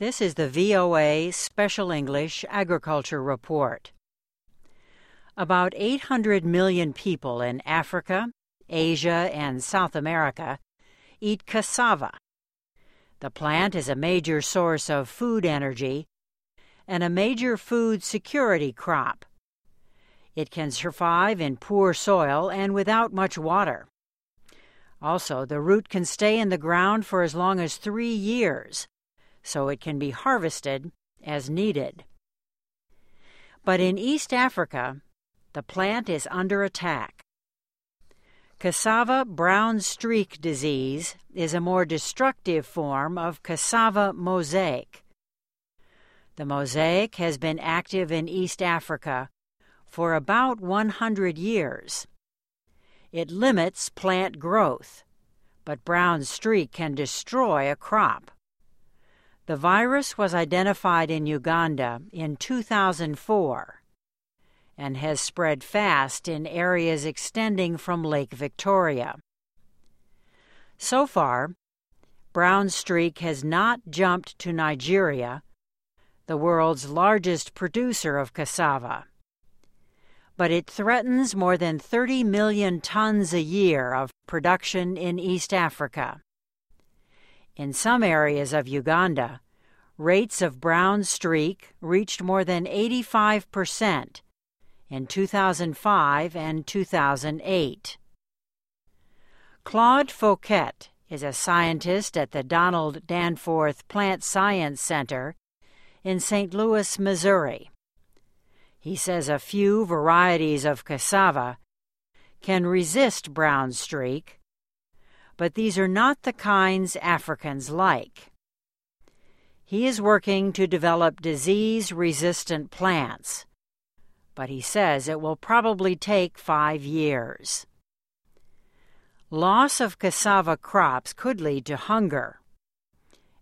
This is the VOA Special English Agriculture Report. About 800 million people in Africa, Asia, and South America eat cassava. The plant is a major source of food energy and a major food security crop. It can survive in poor soil and without much water. Also, the root can stay in the ground for as long as three years, so it can be harvested as needed. But in East Africa, the plant is under attack. Cassava brown streak disease is a more destructive form of cassava mosaic. The mosaic has been active in East Africa for about 100 years. It limits plant growth, but brown streak can destroy a crop. The virus was identified in Uganda in 2004 and has spread fast in areas extending from Lake Victoria. So far, brown streak has not jumped to Nigeria, the world's largest producer of cassava but it threatens more than 30 million tons a year of production in East Africa. In some areas of Uganda, rates of brown streak reached more than 85% in 2005 and 2008. Claude Fauquet is a scientist at the Donald Danforth Plant Science Center in St. Louis, Missouri. He says a few varieties of cassava can resist brown streak, but these are not the kinds Africans like. He is working to develop disease resistant plants, but he says it will probably take five years. Loss of cassava crops could lead to hunger,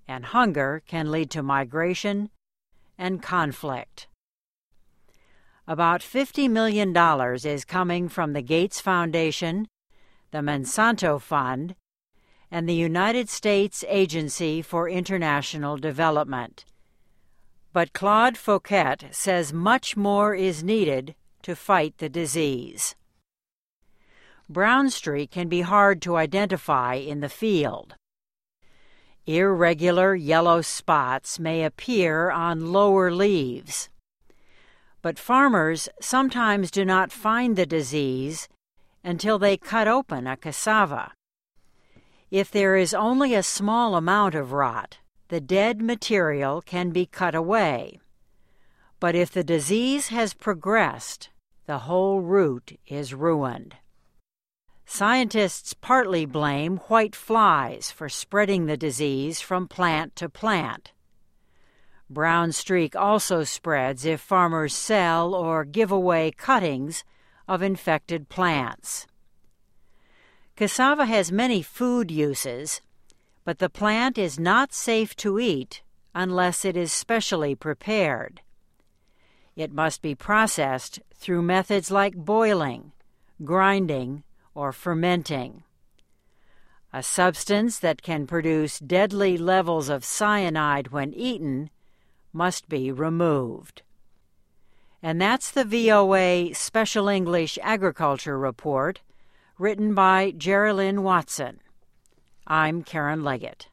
and hunger can lead to migration and conflict. About $50 million is coming from the Gates Foundation, the Monsanto Fund, and the United States Agency for International Development. But Claude Fauquet says much more is needed to fight the disease. Brown streak can be hard to identify in the field. Irregular yellow spots may appear on lower leaves but farmers sometimes do not find the disease until they cut open a cassava. If there is only a small amount of rot, the dead material can be cut away. But if the disease has progressed, the whole root is ruined. Scientists partly blame white flies for spreading the disease from plant to plant. Brown streak also spreads if farmers sell or give away cuttings of infected plants. Cassava has many food uses, but the plant is not safe to eat unless it is specially prepared. It must be processed through methods like boiling, grinding, or fermenting. A substance that can produce deadly levels of cyanide when eaten must be removed. And that's the VOA Special English Agriculture Report, written by Geraldine Watson. I'm Karen Leggett.